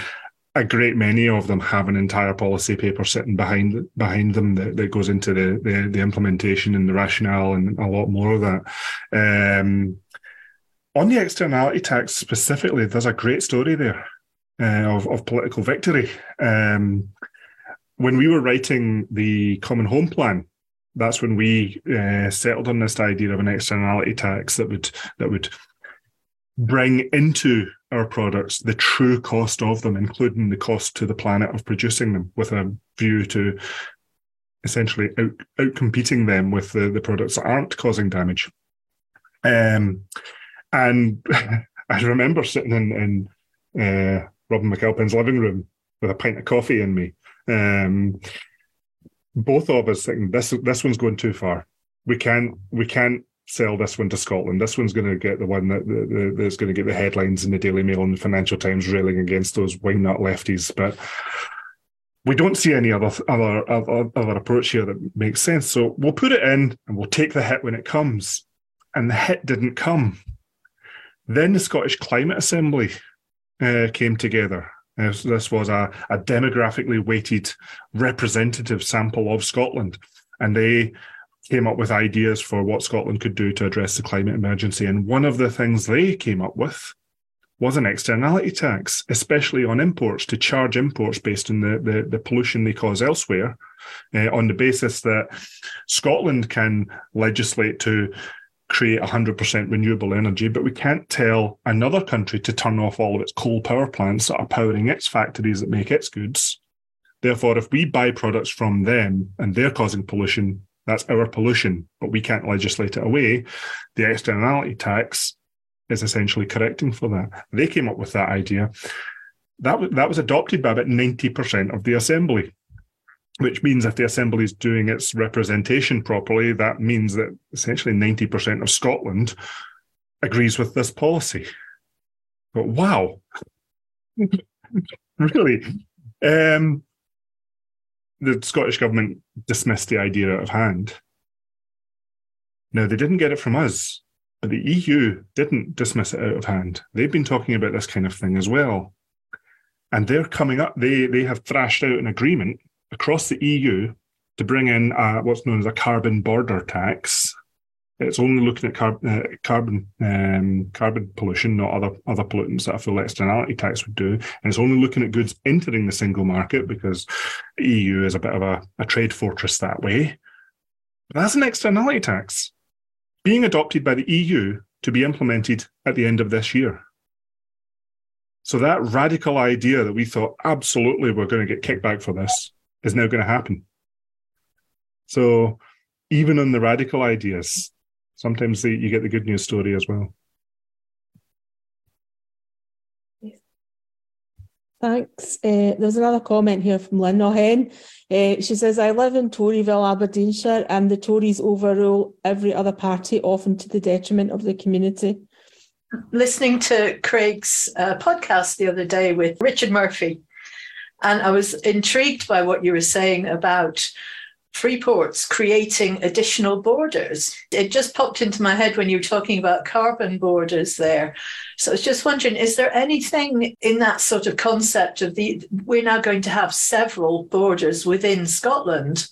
B: A great many of them have an entire policy paper sitting behind behind them that, that goes into the, the, the implementation and the rationale and a lot more of that. Um, on the externality tax specifically, there's a great story there uh, of, of political victory. Um, when we were writing the Common Home Plan, that's when we uh, settled on this idea of an externality tax that would that would bring into our products the true cost of them, including the cost to the planet of producing them, with a view to essentially out, out competing them with the, the products that aren't causing damage. Um, and I remember sitting in, in uh, Robin McAlpine's living room with a pint of coffee in me. Um, both of us thinking this this one's going too far. We can't we can't sell this one to Scotland. This one's going to get the one that the, that's going to get the headlines in the Daily Mail and the Financial Times railing against those wingnut lefties. But we don't see any other other other, other approach here that makes sense. So we'll put it in and we'll take the hit when it comes. And the hit didn't come. Then the Scottish Climate Assembly uh, came together this, this was a, a demographically weighted representative sample of Scotland, and they came up with ideas for what Scotland could do to address the climate emergency. And one of the things they came up with was an externality tax, especially on imports, to charge imports based on the, the, the pollution they cause elsewhere, uh, on the basis that Scotland can legislate to create 100% renewable energy, but we can't tell another country to turn off all of its coal power plants that are powering its factories that make its goods. Therefore, if we buy products from them and they're causing pollution, that's our pollution, but we can't legislate it away. The externality tax is essentially correcting for that. They came up with that idea. That, that was adopted by about 90% of the assembly which means if the assembly is doing its representation properly, that means that essentially 90% of Scotland agrees with this policy. But wow, really? Um, the Scottish government dismissed the idea out of hand. Now, they didn't get it from us, but the EU didn't dismiss it out of hand. They've been talking about this kind of thing as well. And they're coming up, they, they have thrashed out an agreement across the EU to bring in uh, what's known as a carbon border tax. It's only looking at car- uh, carbon um, carbon pollution, not other other pollutants that a full externality tax would do. And it's only looking at goods entering the single market because EU is a bit of a, a trade fortress that way. But that's an externality tax being adopted by the EU to be implemented at the end of this year. So that radical idea that we thought absolutely we're going to get kickback for this is now going to happen. So even on the radical ideas, sometimes the, you get the good news story as well.
C: Thanks. Uh, there's another comment here from Lynn O'Hen. Uh, she says, I live in Toryville, Aberdeenshire, and the Tories overrule every other party, often to the detriment of the community.
A: Listening to Craig's uh, podcast the other day with Richard Murphy, and I was intrigued by what you were saying about free ports creating additional borders. It just popped into my head when you were talking about carbon borders there. So I was just wondering, is there anything in that sort of concept of the we're now going to have several borders within Scotland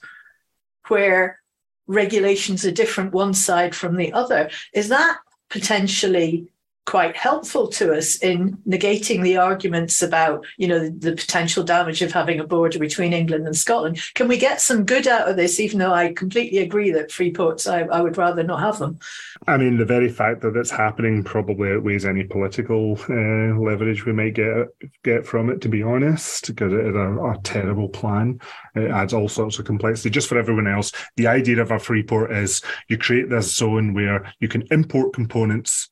A: where regulations are different one side from the other? Is that potentially quite helpful to us in negating the arguments about you know the, the, potential damage of having a border between England and Scotland. Can we get some good out of this? Even though I completely agree that free ports, I, I would rather not have them.
B: I mean, the very fact that it's happening probably outweighs any political uh, leverage we might get get from it. To be honest, because it is a, a terrible plan. It adds all sorts of complexity. Just for everyone else, the idea of a free port is you create this zone where you can import components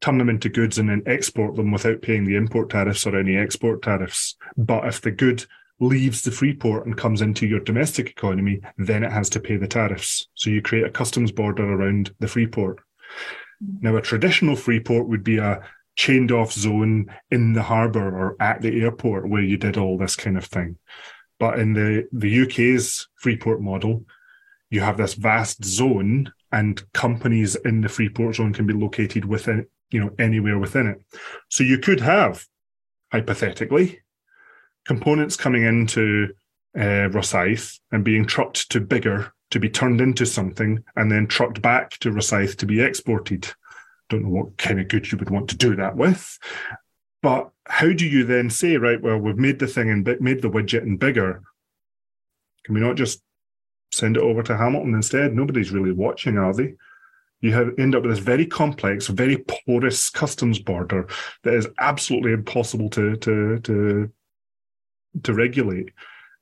B: turn them into goods and then export them without paying the import tariffs or any export tariffs. But if the good leaves the free port and comes into your domestic economy, then it has to pay the tariffs. So you create a customs border around the free port. Now, a traditional free port would be a chained off zone in the harbour or at the airport where you did all this kind of thing. But in the, the UK's free port model, you have this vast zone and companies in the free port zone can be located within you know, anywhere within it. So you could have, hypothetically, components coming into uh, Rosyth and being trucked to Biggar to be turned into something and then trucked back to Rosyth to be exported. Don't know what kind of good you would want to do that with. But how do you then say, right, well, we've made the thing and made the widget and Biggar. Can we not just send it over to Hamilton instead? Nobody's really watching, are they? You have end up with this very complex, very porous customs border that is absolutely impossible to to to to regulate.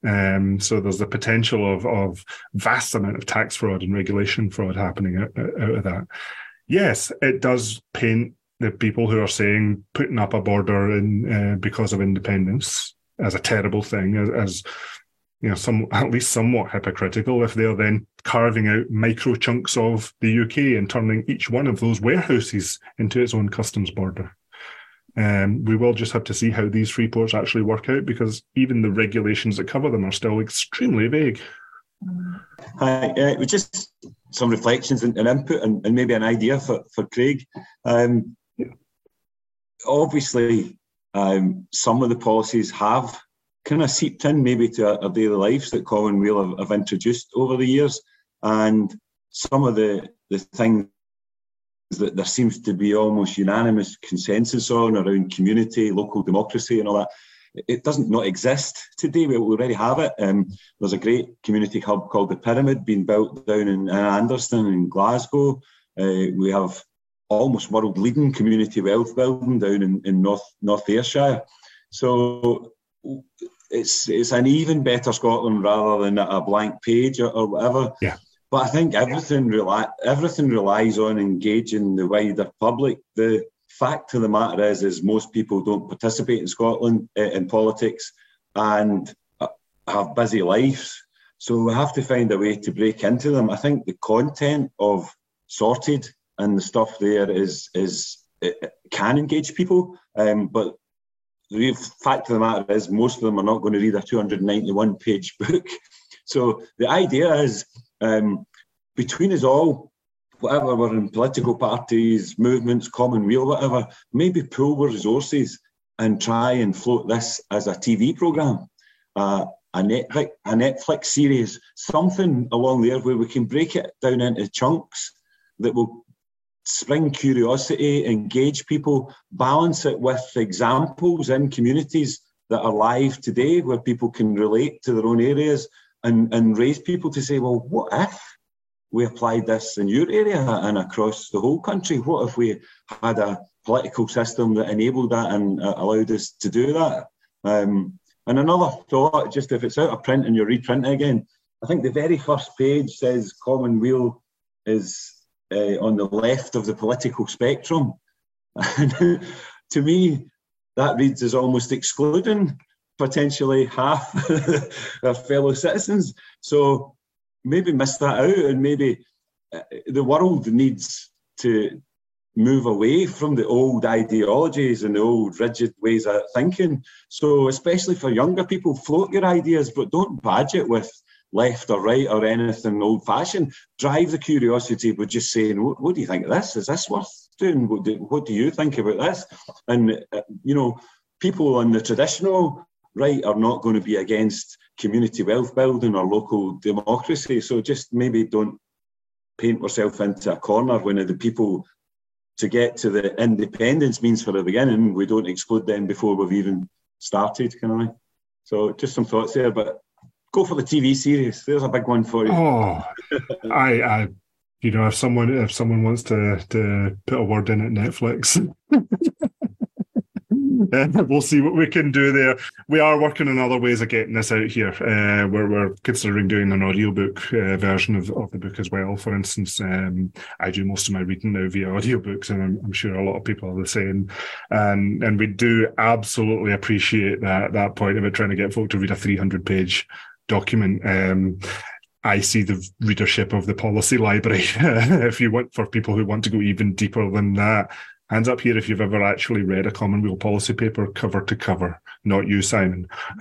B: Um, so there's the potential of of vast amount of tax fraud and regulation fraud happening out, out of that. Yes, it does paint the people who are saying putting up a border in uh, because of independence as a terrible thing, as, as you know, some at least somewhat hypocritical if they're then carving out micro chunks of the UK and turning each one of those warehouses into its own customs border. Um, we will just have to see how these free ports actually work out because even the regulations that cover them are still extremely vague.
E: Hi, uh, just some reflections and, and input and, and, maybe an idea for, for Craig. Um, obviously, um, some of the policies have kind of seeped in maybe to our, daily lives that Commonweal have, have, introduced over the years. And some of the, the things that there seems to be almost unanimous consensus on around community, local democracy, and all that. It doesn't not exist today. We already have it. Um, there's a great community hub called the Pyramid being built down in, in Anderston in Glasgow. Uh, we have almost world leading community wealth building down in, in North North Ayrshire. So it's it's an even better Scotland rather than a blank page or, or whatever.
B: Yeah.
E: But I think everything rely everything relies on engaging the wider public. The fact of the matter is, is most people don't participate in Scotland uh, in politics and uh, have busy lives. So we have to find a way to break into them. I think the content of sorted and the stuff there is is it can engage people, um, but the fact of the matter is, most of them are not going to read a 291 page book. So the idea is um, between us all, whatever we're in political parties, movements, commonweal, whatever, maybe pool our resources and try and float this as a TV program, uh, a Netflix, a Netflix series, something along there where we can break it down into chunks that will spring curiosity, engage people, balance it with examples in communities that are live today where people can relate to their own areas and, and raise people to say, well, what if? we applied this in your area and across the whole country? What if we had a political system that enabled that and uh, allowed us to do that? Um, and another thought, just if it's out of print and you're reprinting again, I think the very first page says Commonweal is uh, on the left of the political spectrum. To me, that reads as almost excluding potentially half of fellow citizens. So maybe miss that out, and maybe uh, the world needs to move away from the old ideologies and the old rigid ways of thinking. So, especially for younger people, float your ideas, but don't badge it with left or right or anything old fashioned. Drive the curiosity but just saying, what, what, do you think of this? Is this worth doing? What do, what do you think about this? And, uh, you know, people on the traditional right are not going to be against community wealth building or local democracy. So just maybe don't paint yourself into a corner when the people to get to the independence means for the beginning, we don't exclude them before we've even started, kind of So just some thoughts there, but go for the TV series. There's a big one for you.
B: Oh, I, I, you know, if someone if someone wants to to put a word in at Netflix, we'll see what we can do there. We are working on other ways of getting this out here. Uh, we're, we're considering doing an audiobook uh, version of, of the book as well. For instance, um, I do most of my reading now via audiobooks, and I'm, I'm, sure a lot of people are the same. And and we do absolutely appreciate that that point of trying to get folk to read a 300 page document. Um, I see the readership of the policy library. if you want for people who want to go even deeper than that, Hands up here if you've ever actually read a Commonweal policy paper cover to cover. Not you, Simon.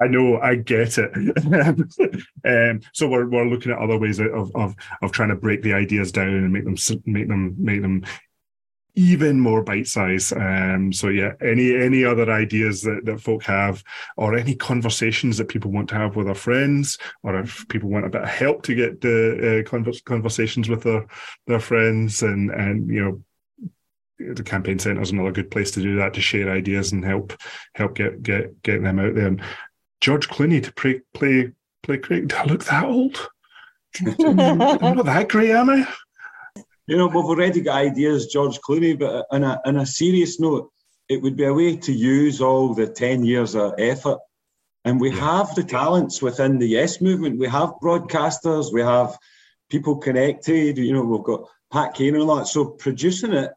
B: I know, I get it. um, so we're we're looking at other ways of, of of trying to break the ideas down and make them make them make them even more bite size. Um, so yeah, any any other ideas that, that folk have, or any conversations that people want to have with their friends, or if people want a bit of help to get the uh, conversations with their their friends, and and you know. The campaign centre is another good place to do that to share ideas and help help get get get them out there. And George Clooney to play play play Craig. Do I look that old? I'm not that great, am I?
E: You know, we've already got ideas, George Clooney, but on a, on a serious note, it would be a way to use all the 10 years of effort. And we have the talents within the Yes movement. We have broadcasters, we have people connected, you know, we've got Pat Kane and all that. So producing it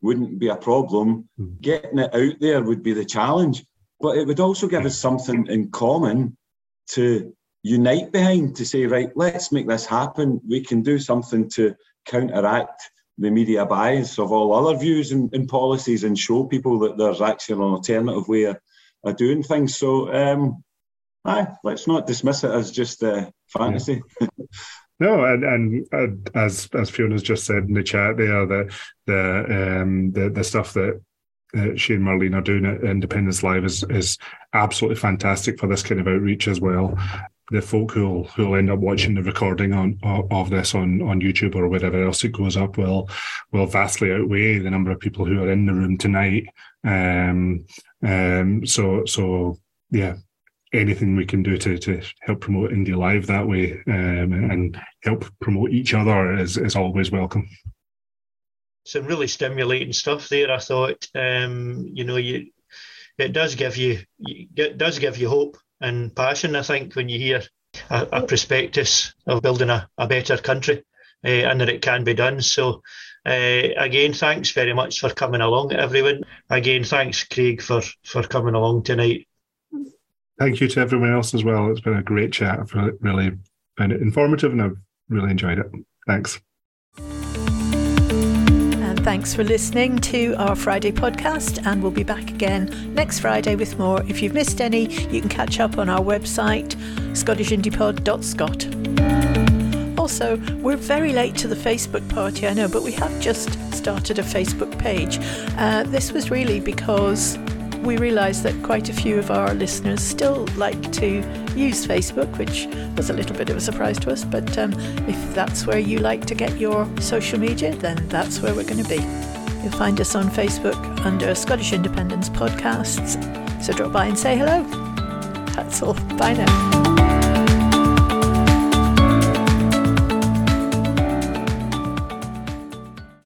E: wouldn't be a problem. Mm. Getting it out there would be the challenge. But it would also give us something in common to unite behind to say, right, let's make this happen. We can do something to counteract the media bias of all other views and, and policies and show people that there's actually an alternative way of, of doing things. So, um, aye, let's not dismiss it as just uh, fantasy.
B: Yeah. No, and and uh, as as Fiona's just said in the chat there, the the um, the the stuff that uh, and Marlene are doing at Independence Live is is absolutely fantastic for this kind of outreach as well the folk who'll who'll end up watching the recording on of this on on YouTube or wherever else it goes up will will vastly outweigh the number of people who are in the room tonight. Um, um, so so yeah, anything we can do to to help promote Indie Live that way um, and help promote each other is is always welcome.
F: Some really stimulating stuff there. I thought, um, you know, you it does give you it does give you hope and passion, I think, when you hear a, a prospectus of building a, a better country uh, and that it can be done. So, uh, again, thanks very much for coming along, everyone. Again, thanks, Craig, for, for coming along tonight.
B: Thank you to everyone else as well. It's been a great chat. I've really found it informative and I've really enjoyed it. Thanks.
A: Thanks for listening to our Friday podcast, and we'll be back again next Friday with more. If you've missed any, you can catch up on our website, scottishindiepod.scot. Also, we're very late to the Facebook party, I know, but we have just started a Facebook page. Uh, this was really because we realised that quite a few of our listeners still like to use Facebook, which was a little bit of a surprise to us. But um, if that's where you like to get your social media, then that's where we're going to be. You'll find us on Facebook under Scottish Independence Podcasts. So drop by and say hello. That's all. Bye now.